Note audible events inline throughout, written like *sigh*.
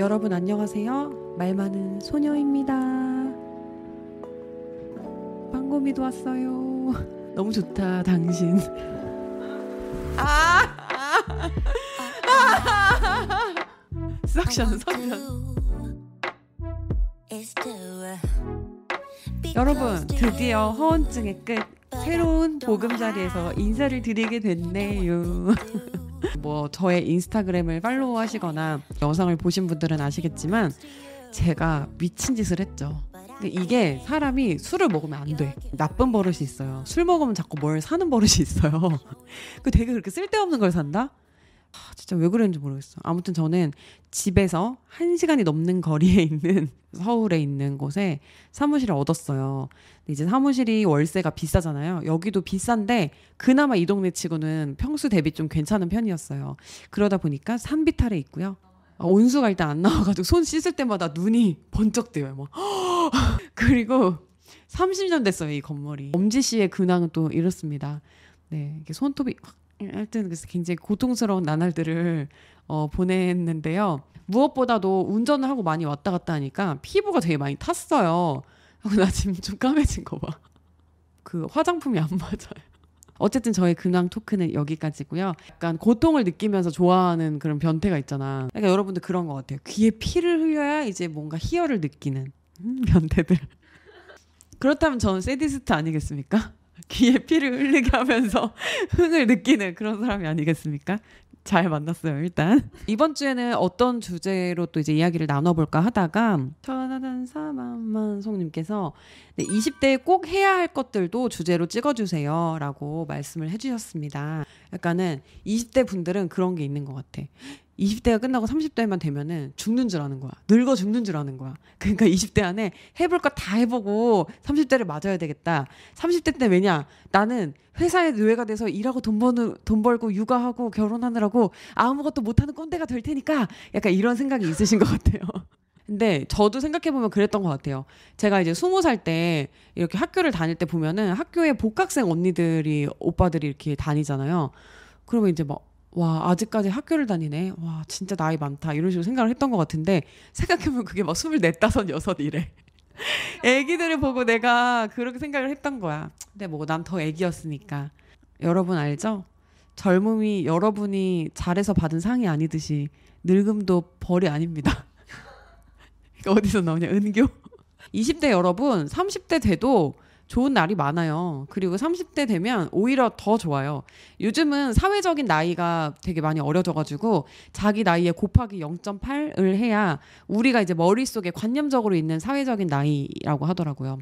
여러분 안녕하세요. 말 많은 소녀입니다. 빵고미도 왔어요. *laughs* 너무 좋다, 당신. 아! 아! 싹션, 싹션. 여러분, 드디어 허언증의 끝. 새로운 보금자리에서 인사를 드리게 됐네요. 뭐 저의 인스타그램을 팔로우 하시거나 영상을 보신 분들은 아시겠지만 제가 미친 짓을 했죠. 이게 사람이 술을 먹으면 안 돼. 나쁜 버릇이 있어요. 술 먹으면 자꾸 뭘 사는 버릇이 있어요. *laughs* 그 되게 그렇게 쓸데없는 걸 산다? 아, 진짜 왜 그랬는지 모르겠어. 아무튼 저는 집에서 한 시간이 넘는 거리에 *laughs* 있는 서울에 있는 곳에 사무실을 얻었어요. 근데 이제 사무실이 월세가 비싸잖아요. 여기도 비싼데 그나마 이 동네 치고는 평수 대비 좀 괜찮은 편이었어요. 그러다 보니까 산비탈에 있고요. 아, 온수가 일단 안 나와가지고 손 씻을 때마다 눈이 번쩍 뜨요. 뭐. *laughs* 그리고 30년 됐어요, 이 건물이. 엄지 씨의 근황은 또 이렇습니다. 네, 이게 손톱이 하여튼 그래서 굉장히 고통스러운 나날들을 어, 보냈는데요. 무엇보다도 운전을 하고 많이 왔다 갔다 하니까 피부가 되게 많이 탔어요. 나 지금 좀 까매진 거 봐. 그 화장품이 안 맞아요. 어쨌든 저의 근황 토크는 여기까지고요. 약간 고통을 느끼면서 좋아하는 그런 변태가 있잖아. 그러니까 여러분들 그런 것 같아요. 귀에 피를 흘려야 이제 뭔가 희열을 느끼는 음, 변태들. *laughs* 그렇다면 저는 세디스트 아니겠습니까? 귀에 피를 흘리게 하면서 *laughs* 흥을 느끼는 그런 사람이 아니겠습니까? 잘 만났어요, 일단. 이번 주에는 어떤 주제로 또 이제 이야기를 나눠볼까 하다가, 천하단 사만만 송님께서 네, 20대에 꼭 해야 할 것들도 주제로 찍어주세요. 라고 말씀을 해주셨습니다. 약간은 20대 분들은 그런 게 있는 것 같아. 20대가 끝나고 30대만 되면은 죽는 줄 아는 거야. 늙어 죽는 줄 아는 거야. 그러니까 20대 안에 해볼 거 다 해보고 30대를 맞아야 되겠다. 30대 때 왜냐? 나는 회사에 노예가 돼서 일하고 돈 버는 돈 벌고 육아하고 결혼하느라고 아무것도 못하는 꼰대가 될 테니까 약간 이런 생각이 있으신 것 같아요. *laughs* 근데 저도 생각해보면 그랬던 것 같아요. 제가 이제 스무 살 때 이렇게 학교를 다닐 때 보면은 학교에 복학생 언니들이 오빠들이 이렇게 다니잖아요. 그러면 이제 막 와, 아직까지 학교를 다니네. 와, 진짜 나이 많다. 이런 식으로 생각을 했던 것 같은데, 생각해보면 그게 막 스물넷, 다섯, 여섯 이래. *laughs* 애기들을 보고 내가 그렇게 생각을 했던 거야. 근데 뭐 난 더 애기였으니까. 여러분 알죠? 젊음이 여러분이 잘해서 받은 상이 아니듯이 늙음도 벌이 아닙니다. *laughs* 어디서 나오냐, 은교? *laughs* 20대 여러분, 30대 돼도 좋은 날이 많아요. 그리고 30대 되면 오히려 더 좋아요. 요즘은 사회적인 나이가 되게 많이 어려져가지고 자기 나이에 곱하기 0.8을 해야 우리가 이제 머릿속에 관념적으로 있는 사회적인 나이라고 하더라고요.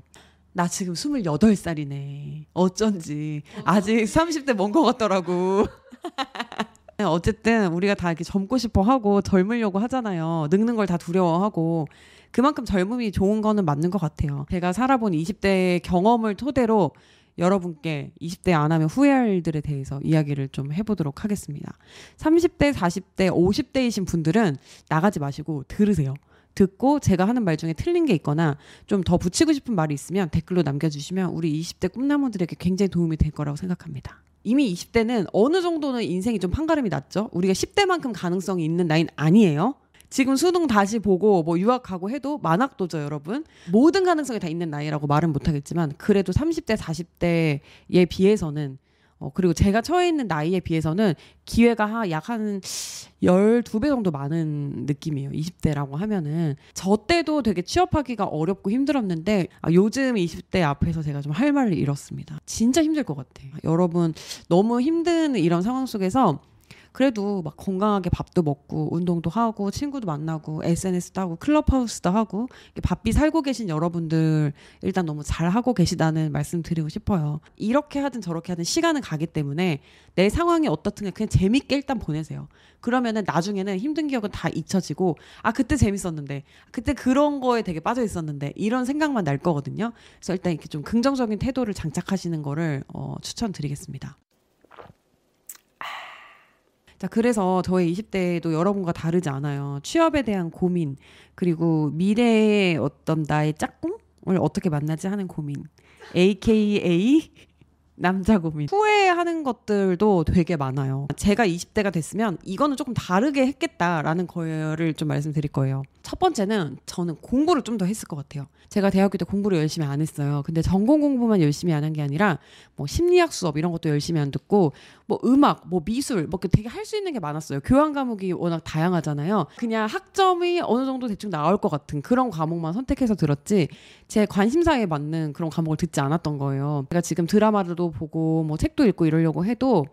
나 지금 28살이네. 어쩐지. 아직 30대 먼 것 같더라고. *laughs* 어쨌든 우리가 다 이렇게 젊고 싶어 하고 젊으려고 하잖아요. 늙는 걸 다 두려워하고. 그만큼 젊음이 좋은 거는 맞는 것 같아요. 제가 살아본 20대 경험을 토대로 여러분께 20대 안 하면 후회할 일들에 대해서 이야기를 좀 해보도록 하겠습니다. 30대, 40대, 50대이신 분들은 나가지 마시고 들으세요. 듣고 제가 하는 말 중에 틀린 게 있거나 좀 더 붙이고 싶은 말이 있으면 댓글로 남겨주시면 우리 20대 꿈나무들에게 굉장히 도움이 될 거라고 생각합니다. 이미 20대는 어느 정도는 인생이 좀 판가름이 났죠. 우리가 10대만큼 가능성이 있는 나이는 아니에요. 지금 수능 다시 보고 뭐 유학 가고 해도 만학도죠, 여러분. 모든 가능성이 다 있는 나이라고 말은 못하겠지만 그래도 30대, 40대에 비해서는 어, 그리고 제가 처해 있는 나이에 비해서는 기회가 약 한 12배 정도 많은 느낌이에요. 20대라고 하면은. 저 때도 되게 취업하기가 어렵고 힘들었는데, 아, 요즘 20대 앞에서 제가 좀 할 말을 잃었습니다. 진짜 힘들 것 같아. 여러분, 너무 힘든 이런 상황 속에서 그래도 막 건강하게 밥도 먹고 운동도 하고 친구도 만나고 SNS도 하고 클럽하우스도 하고 바삐 살고 계신 여러분들 일단 너무 잘 하고 계시다는 말씀 드리고 싶어요. 이렇게 하든 저렇게 하든 시간은 가기 때문에 내 상황이 어떻든 그냥 재밌게 일단 보내세요. 그러면은 나중에는 힘든 기억은 다 잊혀지고 아 그때 재밌었는데 그때 그런 거에 되게 빠져 있었는데 이런 생각만 날 거거든요. 그래서 일단 이렇게 좀 긍정적인 태도를 장착하시는 거를 어, 추천드리겠습니다. 자, 그래서 저의 20대도 여러분과 다르지 않아요. 취업에 대한 고민, 그리고 미래의 어떤 나의 짝꿍을 어떻게 만나지 하는 고민. AKA 남자 고민. 후회하는 것들도 되게 많아요. 제가 20대가 됐으면 이거는 조금 다르게 했겠다라는 거를 좀 말씀드릴 거예요. 첫 번째는 저는 공부를 좀 더 했을 것 같아요. 제가 대학교 때 공부를 열심히 안 했어요. 근데 전공 공부만 열심히 안 한 게 아니라 뭐 심리학 수업 이런 것도 열심히 안 듣고 뭐 음악, 뭐 미술, 뭐 되게 할 수 있는 게 많았어요. 교양 과목이 워낙 다양하잖아요. 그냥 학점이 어느 정도 대충 나올 것 같은 그런 과목만 선택해서 들었지 제 관심사에 맞는 그런 과목을 듣지 않았던 거예요. 제가 지금 드라마도 보고 뭐 책도 읽고 이러려고 해도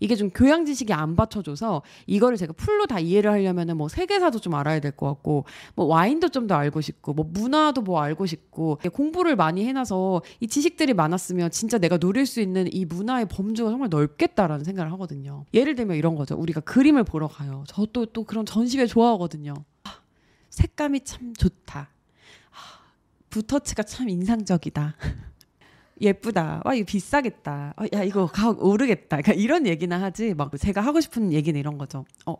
이게 좀 교양 지식이 안 받쳐줘서 이거를 제가 풀로 다 이해를 하려면은 뭐 세계사도 좀 알아야 될 것 같고 뭐 와인도 좀 더 알고 싶고 뭐 문화도 뭐 알고 싶고 공부를 많이 해놔서 이 지식들이 많았으면 진짜 내가 누릴 수 있는 이 문화의 범주가 정말 넓겠다라는 생각을 하거든요. 예를 들면 이런 거죠. 우리가 그림을 보러 가요. 저도 또 그런 전시회 좋아하거든요. 아, 색감이 참 좋다. 아, 붓터치가 참 인상적이다. 예쁘다. 와, 이거 비싸겠다. 어, 야, 이거 가격 오르겠다. 그러니까 이런 얘기나 하지. 막 제가 하고 싶은 얘기는 이런 거죠. 어,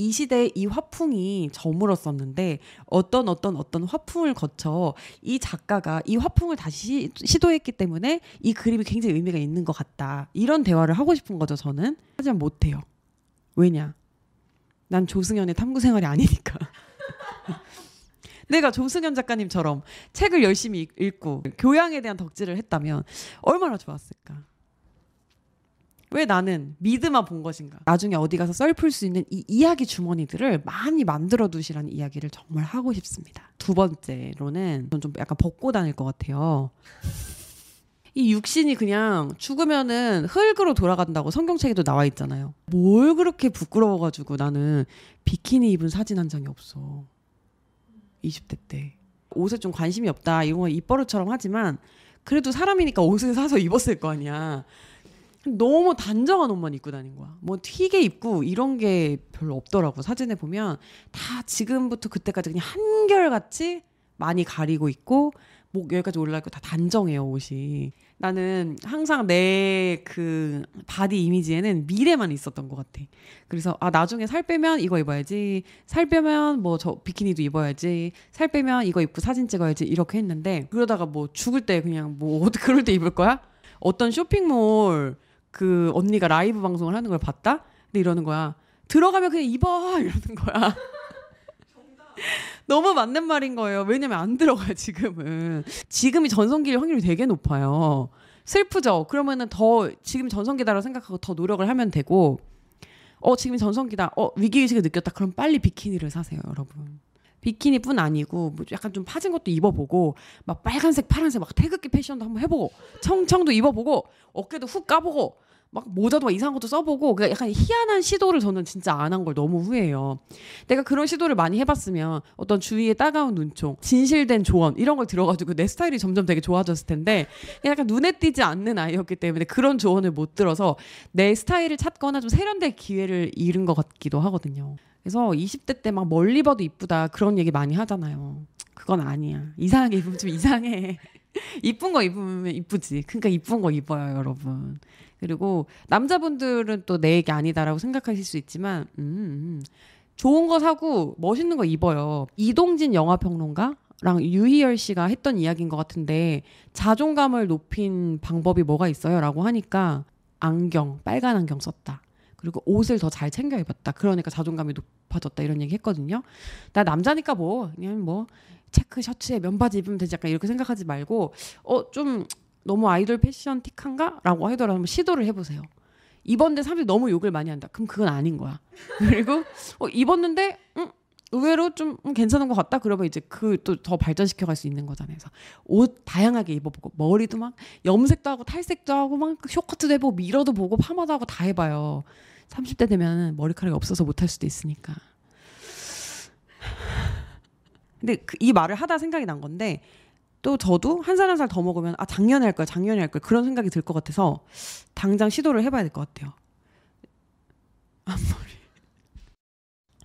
이 시대에 이 화풍이 저물었었는데 어떤 어떤 어떤 화풍을 거쳐 이 작가가 이 화풍을 다시 시도했기 때문에 이 그림이 굉장히 의미가 있는 것 같다. 이런 대화를 하고 싶은 거죠, 저는. 하지만 못해요. 왜냐? 난 조승연의 탐구 생활이 아니니까. *laughs* 내가 조승현 작가님처럼 책을 열심히 읽고 교양에 대한 덕질을 했다면 얼마나 좋았을까. 왜 나는 미드만 본 것인가? 나중에 어디 가서 썰풀 수 있는 이 이야기 주머니들을 많이 만들어 두시라는 이야기를 정말 하고 싶습니다. 두 번째로는 좀 약간 벗고 다닐 것 같아요. 이 육신이 그냥 죽으면은 흙으로 돌아간다고 성경책에도 나와 있잖아요. 뭘 그렇게 부끄러워가지고 나는 비키니 입은 사진 한 장이 없어. 20대 때. 옷에 좀 관심이 없다. 이런 거 입버릇처럼 하지만 그래도 사람이니까 옷을 사서 입었을 거 아니야. 너무 단정한 옷만 입고 다닌 거야. 뭐 튀게 입고 이런 게 별로 없더라고. 사진에 보면 다 지금부터 그때까지 그냥 한결같이 많이 가리고 있고 목 여기까지 올라 있고 다 단정해요 옷이. 나는 항상 내 그 body image에는 미래만 있었던 것 같아. 그래서 아 나중에 살 빼면 이거 입어야지, 살 빼면 뭐 저 비키니도 입어야지, 살 빼면 이거 입고 사진 찍어야지 이렇게 했는데 그러다가 뭐 죽을 때 그냥 뭐 *laughs* 어떻게 그럴 때 입을 거야? 어떤 쇼핑몰 그 언니가 라이브 방송을 하는 걸 봤다? 근데 이러는 거야. 들어가면 그냥 입어 *laughs* 이러는 거야. 너무 맞는 말인 거예요. 왜냐면 안 들어가요, 지금은. 지금이 전성기일 확률이 되게 높아요. 슬프죠? 그러면은 더 지금 전성기다라고 생각하고 더 노력을 하면 되고, 어, 지금이 전성기다. 어, 위기의식을 느꼈다. 그럼 빨리 비키니를 사세요, 여러분. 비키니뿐 아니고 뭐 약간 좀 파진 것도 입어보고 막 빨간색 파란색 막 태극기 패션도 한번 해보고 청청도 입어보고 어깨도 훅 까보고 막 모자도 막 이상한 것도 써보고 그 약간 희한한 시도를 저는 진짜 안 한 걸 너무 후회해요. 내가 그런 시도를 많이 해봤으면 어떤 주위의 따가운 눈총, 진실된 조언 이런 걸 들어가지고 내 스타일이 점점 되게 좋아졌을 텐데 약간 눈에 띄지 않는 아이였기 때문에 그런 조언을 못 들어서 내 스타일을 찾거나 좀 세련될 기회를 잃은 것 같기도 하거든요. 그래서 20대 때 막 멀리 봐도 이쁘다 그런 얘기 많이 하잖아요. 그건 아니야. 이상하게 입으면 좀 이상해. *laughs* 이쁜 거 입으면 이쁘지. 그러니까 이쁜 거 입어요, 여러분. 그리고 남자분들은 또 내 얘기 아니다라고 생각하실 수 있지만 음, 음. 좋은 거 사고 멋있는 거 입어요. 이동진 영화 평론가 랑 유희열 씨가 했던 이야기인 것 같은데 자존감을 높인 방법이 뭐가 있어요라고 하니까 안경 빨간 안경 썼다 그리고 옷을 더 잘 챙겨 입었다 그러니까 자존감이 높아졌다 이런 얘기 했거든요 나 남자니까 뭐 그냥 뭐 체크 셔츠에 면바지 입으면 되지 약간 이렇게 생각하지 말고 어 좀 너무 아이돌 패션 틱한가? 라고 하더라도 시도를 해보세요. 입었는데 사람들이 너무 욕을 많이 한다. 그럼 그건 아닌 거야. *laughs* 그리고 어, 입었는데 음, 의외로 좀 음, 괜찮은 것 같다. 그러면 이제 그 또 더 발전시켜 갈 수 있는 거잖아요. 그래서 옷 다양하게 입어보고 머리도 막 염색도 하고 탈색도 하고 막 쇼커트도 해보고 미러도 보고 파마도 하고 다 해봐요. 30대 되면 머리카락이 없어서 못할 수도 있으니까. *sighs* 근데 그 이 말을 하다 생각이 난 건데 또 저도 한 살 한 살 더 먹으면 아 작년에 할 거야 작년에 할 거야 그런 생각이 들 것 같아서 당장 시도를 해봐야 될 것 같아요. 앞머리.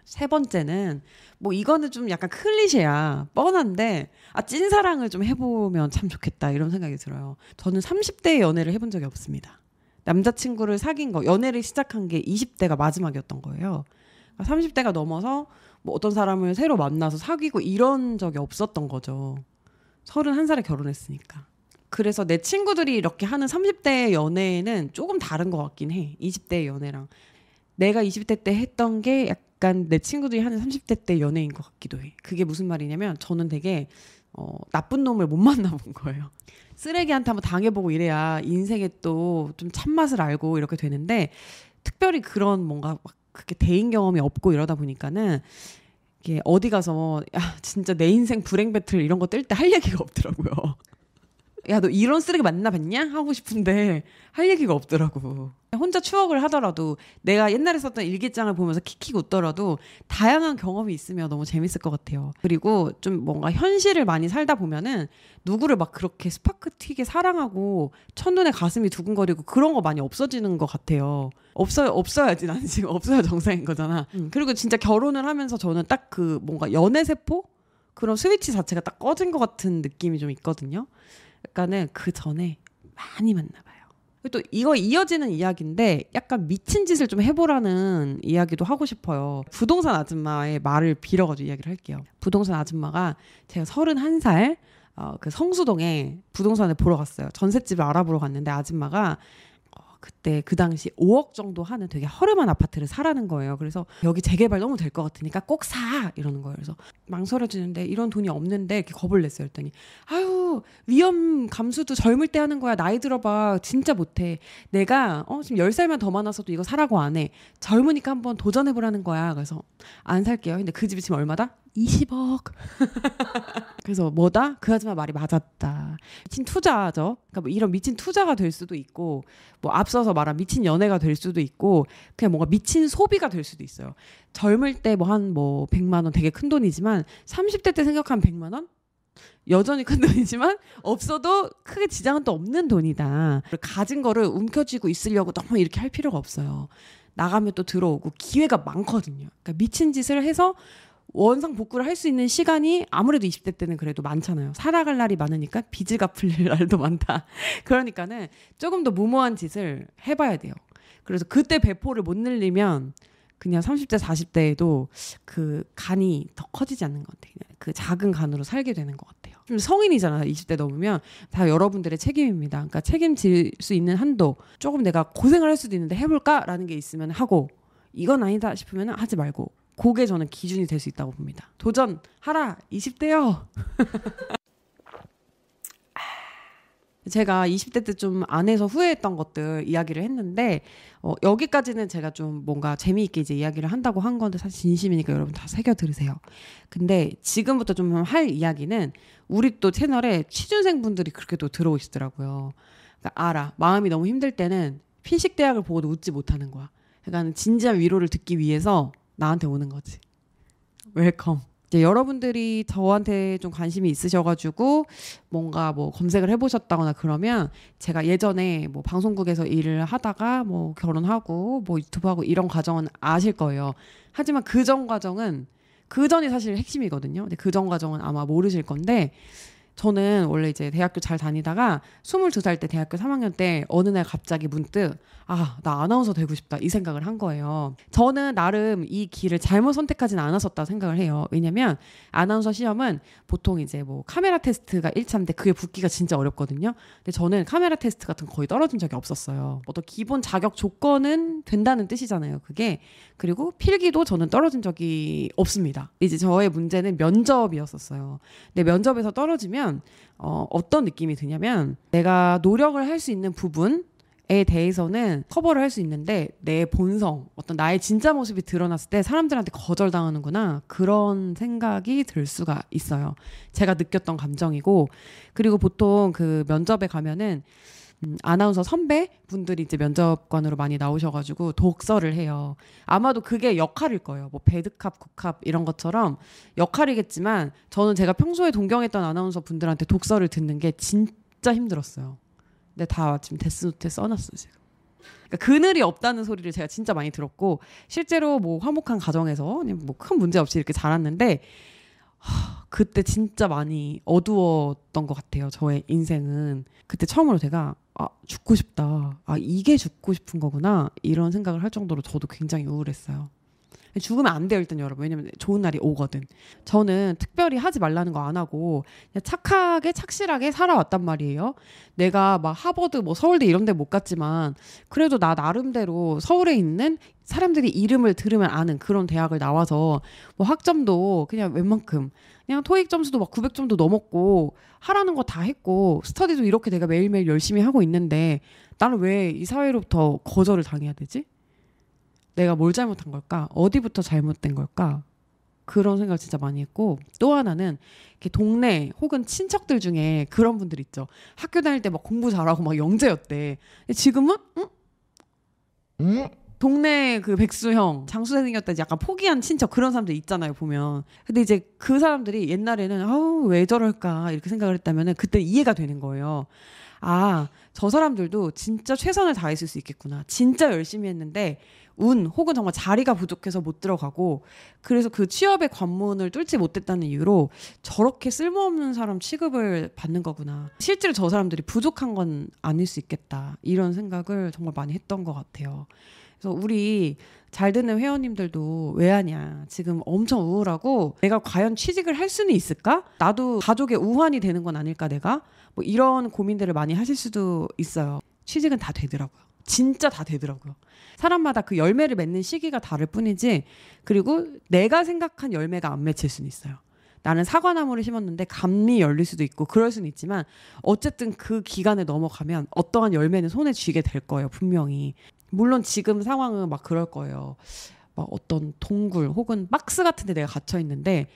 세 번째는 뭐 이거는 좀 약간 클리셰야 뻔한데 아 찐사랑을 좀 해보면 참 좋겠다 이런 생각이 들어요. 저는 30대에 연애를 해본 적이 없습니다. 남자친구를 사귄 거 연애를 시작한 게 20대가 마지막이었던 거예요. 30대가 그러니까 넘어서 뭐 어떤 사람을 새로 만나서 사귀고 이런 적이 없었던 거죠. 31살에 결혼했으니까. 그래서 내 친구들이 이렇게 하는 30대 연애는 조금 다른 것 같긴 해. 20대 연애랑. 내가 20대 때 했던 게 약간 내 친구들이 하는 30대 때 연애인 것 같기도 해. 그게 무슨 말이냐면 저는 되게 어, 나쁜 놈을 못 만나본 거예요. 쓰레기한테 한번 당해보고 이래야 인생에 또 좀 참맛을 알고 이렇게 되는데 특별히 그런 뭔가 막 그렇게 대인 경험이 없고 이러다 보니까는 이게 어디 가서 야 진짜 내 인생 불행 배틀 이런 거 뜰 때 할 얘기가 없더라고요. *laughs* 야 너 이런 쓰레기 만나봤냐 하고 싶은데 할 얘기가 없더라고. 혼자 추억을 하더라도 내가 옛날에 썼던 일기장을 보면서 킥킥 웃더라도 다양한 경험이 있으면 너무 재밌을 것 같아요. 그리고 좀 뭔가 현실을 많이 살다 보면은 누구를 막 그렇게 스파크 튀게 사랑하고 첫눈에 가슴이 두근거리고 그런 거 많이 없어지는 것 같아요. 없어요, 없어야지. *laughs* 나는 지금 없어야 정상인 거잖아. 음, 그리고 진짜 결혼을 하면서 저는 딱 그 뭔가 연애세포? 그런 스위치 자체가 딱 꺼진 것 같은 느낌이 좀 있거든요. 약간은 그 전에 많이 만나봐요. 또 이거 이어지는 이야기인데 약간 미친 짓을 좀 해보라는 이야기도 하고 싶어요. 부동산 아줌마의 말을 빌어가지고 이야기를 할게요. 부동산 아줌마가 제가 31살 어, 그 성수동에 부동산을 보러 갔어요. 전셋집을 알아보러 갔는데 아줌마가 그때 그 당시 5억 정도 하는 되게 허름한 아파트를 사라는 거예요. 그래서 여기 재개발 너무 될 것 같으니까 꼭 사! 이러는 거예요. 그래서 망설여지는데 이런 돈이 없는데 이렇게 겁을 냈어요. 했더니 아유 위험 감수도 젊을 때 하는 거야. 나이 들어봐. 진짜 못해. 내가 어 지금 10살만 더 많아서도 이거 사라고 안 해. 젊으니까 한번 도전해보라는 거야. 그래서 안 살게요. 근데 그 집이 지금 얼마다? 20억. 그래서 뭐다? 그 아줌마 말이 맞았다. 미친 투자죠. 그러니까 뭐 이런 미친 투자가 될 수도 있고, 뭐 앞서서 말한 미친 연애가 될 수도 있고, 그냥 뭔가 미친 소비가 될 수도 있어요. 젊을 때 뭐 한뭐 뭐 100만 원 되게 큰 돈이지만 30대 때 생각한 100만 원? 여전히 큰 *laughs* 돈이지만 없어도 크게 지장은 또 없는 돈이다. 가진 거를 움켜쥐고 있으려고 너무 이렇게 할 필요가 없어요. 나가면 또 들어오고 기회가 많거든요. 그러니까 미친 짓을 해서 원상 복구를 할 수 있는 시간이 아무래도 20대 때는 그래도 많잖아요. 살아갈 날이 많으니까 빚을 갚을 *laughs* 날도 많다. 그러니까는 조금 더 무모한 짓을 해봐야 돼요. 그래서 그때 배포를 못 늘리면 그냥 30대, 40대에도 그 간이 더 커지지 않는 것 같아요. 그 작은 간으로 살게 되는 것 같아요. 좀 성인이잖아요. 20대 넘으면 다 여러분들의 책임입니다. 그러니까 책임질 수 있는 한도 조금 내가 고생을 할 수도 있는데 해볼까라는 게 있으면 하고 이건 아니다 싶으면 하지 말고 그게 저는 기준이 될 수 있다고 봅니다. 도전하라 20대요. *laughs* 제가 20대 때 좀 안에서 후회했던 것들 이야기를 했는데 어, 여기까지는 제가 좀 뭔가 재미있게 이제 이야기를 한다고 한 건데 사실 진심이니까 여러분 다 새겨 들으세요. 근데 지금부터 좀 할 이야기는 우리 또 채널에 취준생 분들이 그렇게 또 들어오시더라고요. 그러니까 알아 마음이 너무 힘들 때는 피식 대학을 보고도 웃지 못하는 거야. 그러니까 진지한 위로를 듣기 위해서 나한테 오는 거지. Welcome. 이제 여러분들이 저한테 좀 관심이 있으셔가지고 뭔가 뭐 검색을 해보셨다거나 그러면 제가 예전에 뭐 방송국에서 일을 하다가 뭐 결혼하고 뭐 유튜브 하고 이런 과정은 아실 거예요. 하지만 그 전 과정은 그 전이 사실 핵심이거든요. 근데 그 전 과정은 아마 모르실 건데 저는 원래 이제 대학교 잘 다니다가 22살 때 대학교 3학년 때 어느 날 갑자기 문득 아, 나 아나운서 되고 싶다. 이 생각을 한 거예요. 저는 나름 이 길을 잘못 선택하지는 않았었다 생각을 해요. 왜냐면 아나운서 시험은 보통 이제 뭐 카메라 테스트가 1차인데 그게 붙기가 진짜 어렵거든요. 근데 저는 카메라 테스트 같은 거 거의 떨어진 적이 없었어요. 어떤 기본 자격 조건은 된다는 뜻이잖아요. 그게. 그리고 필기도 저는 떨어진 적이 없습니다. 이제 저의 문제는 면접이었었어요. 근데 면접에서 떨어지면 어, 어떤 느낌이 드냐면 내가 노력을 할 수 있는 부분 에 대해서는 커버를 할 수 있는데 내 본성, 어떤 나의 진짜 모습이 드러났을 때 사람들한테 거절당하는구나 그런 생각이 들 수가 있어요. 제가 느꼈던 감정이고 그리고 보통 그 면접에 가면은 음, 아나운서 선배 분들이 이제 면접관으로 많이 나오셔가지고 독서를 해요. 아마도 그게 역할일 거예요. 뭐 배드캅, 국캅 이런 것처럼 역할이겠지만 저는 제가 평소에 동경했던 아나운서 분들한테 독서를 듣는 게 진짜 힘들었어요. 근데 다 지금 데스노트에 써놨어 지금. 그러니까 그늘이 없다는 소리를 제가 진짜 많이 들었고 실제로 뭐 화목한 가정에서 뭐 큰 문제 없이 이렇게 자랐는데 하, 그때 진짜 많이 어두웠던 것 같아요. 저의 인생은 그때 처음으로 제가 아 죽고 싶다. 아 이게 죽고 싶은 거구나 이런 생각을 할 정도로 저도 굉장히 우울했어요. 죽으면 안 돼요 일단 여러분 왜냐면 좋은 날이 오거든 저는 특별히 하지 말라는 거 안 하고 그냥 착하게 착실하게 살아왔단 말이에요 내가 막 하버드 뭐 서울대 이런 데 못 갔지만 그래도 나 나름대로 서울에 있는 사람들이 이름을 들으면 아는 그런 대학을 나와서 뭐 학점도 그냥 웬만큼 그냥 토익 점수도 막 900점도 넘었고 하라는 거 다 했고 스터디도 이렇게 내가 매일매일 열심히 하고 있는데 나는 왜 이 사회로부터 거절을 당해야 되지? 내가 뭘 잘못한 걸까? 어디부터 잘못된 걸까? 그런 생각 진짜 많이 했고 또 하나는 이렇게 동네 혹은 친척들 중에 그런 분들 있죠. 학교 다닐 때 막 공부 잘하고 막 영재였대. 지금은 응? 응? 동네 그 백수형 장수생이었다 이제 약간 포기한 친척 그런 사람들 있잖아요 보면 근데 이제 그 사람들이 옛날에는 아우 왜 저럴까 이렇게 생각을 했다면은 그때 이해가 되는 거예요 아 저 사람들도 진짜 최선을 다했을 수 있겠구나 진짜 열심히 했는데 운 혹은 정말 자리가 부족해서 못 들어가고 그래서 그 취업의 관문을 뚫지 못했다는 이유로 저렇게 쓸모없는 사람 취급을 받는 거구나. 실제로 저 사람들이 부족한 건 아닐 수 있겠다. 이런 생각을 정말 많이 했던 것 같아요. 그래서 우리 잘 듣는 회원님들도 왜 하냐. 지금 엄청 우울하고 내가 과연 취직을 할 수는 있을까? 나도 가족의 우환이 되는 건 아닐까 내가? 뭐 이런 고민들을 많이 하실 수도 있어요. 취직은 다 되더라고요. 진짜 다 되더라고요. 사람마다 그 열매를 맺는 시기가 다를 뿐이지 그리고 내가 생각한 열매가 안 맺힐 수는 있어요. 나는 사과나무를 심었는데 감이 열릴 수도 있고 그럴 수는 있지만 어쨌든 그 기간에 넘어가면 어떠한 열매는 손에 쥐게 될 거예요 분명히 물론 지금 상황은 막 그럴 거예요 막 어떤 동굴 혹은 박스 같은 데 내가 갇혀 있는데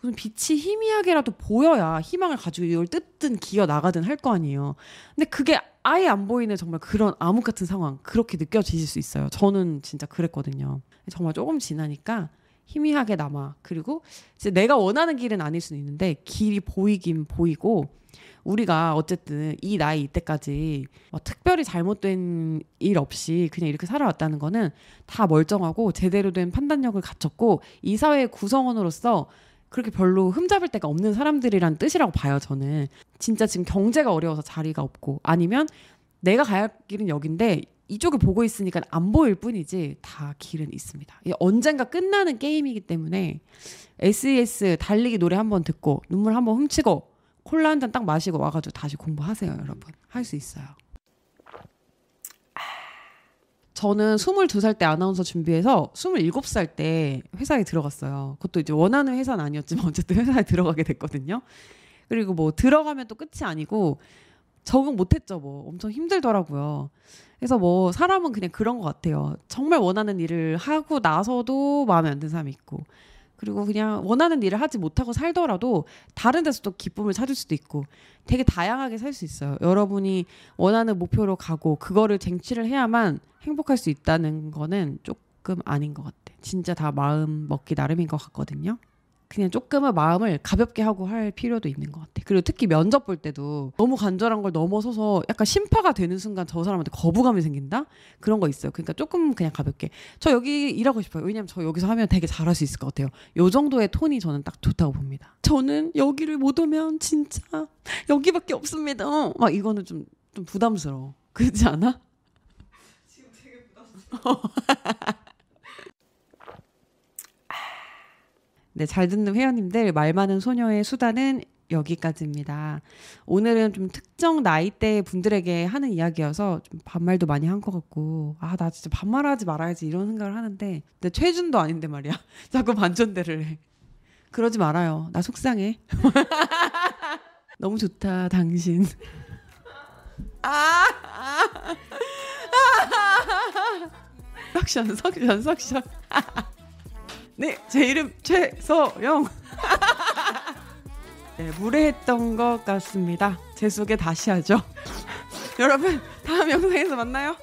무슨 빛이 희미하게라도 보여야 희망을 가지고 이걸 뜯든 기어 나가든 할 거 아니에요. 근데 그게 아예 안 보이는 정말 그런 암흑 같은 상황 그렇게 느껴지실 수 있어요. 저는 진짜 그랬거든요. 정말 조금 지나니까 희미하게 남아. 그리고 이제 내가 원하는 길은 아닐 수는 있는데 길이 보이긴 보이고 우리가 어쨌든 이 나이 이때까지 뭐 특별히 잘못된 일 없이 그냥 이렇게 살아왔다는 거는 다 멀쩡하고 제대로 된 판단력을 갖췄고 이 사회의 구성원으로서 그렇게 별로 흠잡을 데가 없는 사람들이란 뜻이라고 봐요, 저는. 진짜 지금 경제가 어려워서 자리가 없고 아니면 내가 가야 할 길은 여긴데 이쪽을 보고 있으니까 안 보일 뿐이지 다 길은 있습니다. 언젠가 끝나는 게임이기 때문에 SES 달리기 노래 한번 듣고 눈물 한번 훔치고 콜라 한 잔 딱 마시고 와가지고 다시 공부하세요, 여러분. 할 수 있어요. 저는 22살 때 아나운서 준비해서 27살 때 회사에 들어갔어요. 그것도 이제 원하는 회사는 아니었지만 어쨌든 회사에 들어가게 됐거든요. 그리고 뭐 들어가면 또 끝이 아니고 적응 못했죠. 뭐 엄청 힘들더라고요. 그래서 뭐 사람은 그냥 그런 것 같아요. 정말 원하는 일을 하고 나서도 마음에 안 드는 사람이 있고 그리고 그냥 원하는 일을 하지 못하고 살더라도 다른 데서 또 기쁨을 찾을 수도 있고 되게 다양하게 살 수 있어요. 여러분이 원하는 목표로 가고 그거를 쟁취를 해야만 행복할 수 있다는 거는 조금 아닌 것 같아. 진짜 다 마음 먹기 나름인 것 같거든요. 그냥 조금은 마음을 가볍게 하고 할 필요도 있는 것 같아. 그리고 특히 면접 볼 때도 너무 간절한 걸 넘어서서 약간 심파가 되는 순간 저 사람한테 거부감이 생긴다? 그런 거 있어요. 그러니까 조금 그냥 가볍게. 저 여기 일하고 싶어요. 왜냐면 저 여기서 하면 되게 잘할 수 있을 것 같아요. 요 정도의 톤이 저는 딱 좋다고 봅니다. 저는 여기를 못 오면 진짜 여기밖에 없습니다. 막 이거는 좀, 좀 부담스러워. 그렇지 않아? 지금 되게 부담스러워. *laughs* 네, 잘 듣는 회원님들 말 많은 소녀의 수다는 여기까지입니다. 오늘은 좀 특정 나이대 분들에게 하는 이야기여서 좀 반말도 많이 한 것 같고 아 나 진짜 반말하지 말아야지 이런 생각을 하는데 근데 최준도 아닌데 말이야. *laughs* 자꾸 반전대를 해. 그러지 말아요. 나 속상해. *laughs* 너무 좋다 당신. 아, 아, 아, *laughs* 석션 석션 석션 네, 제 이름 최서영. *laughs* 네, 무례했던 것 같습니다. 제 소개 다시 하죠. *laughs* 여러분, 다음 영상에서 만나요.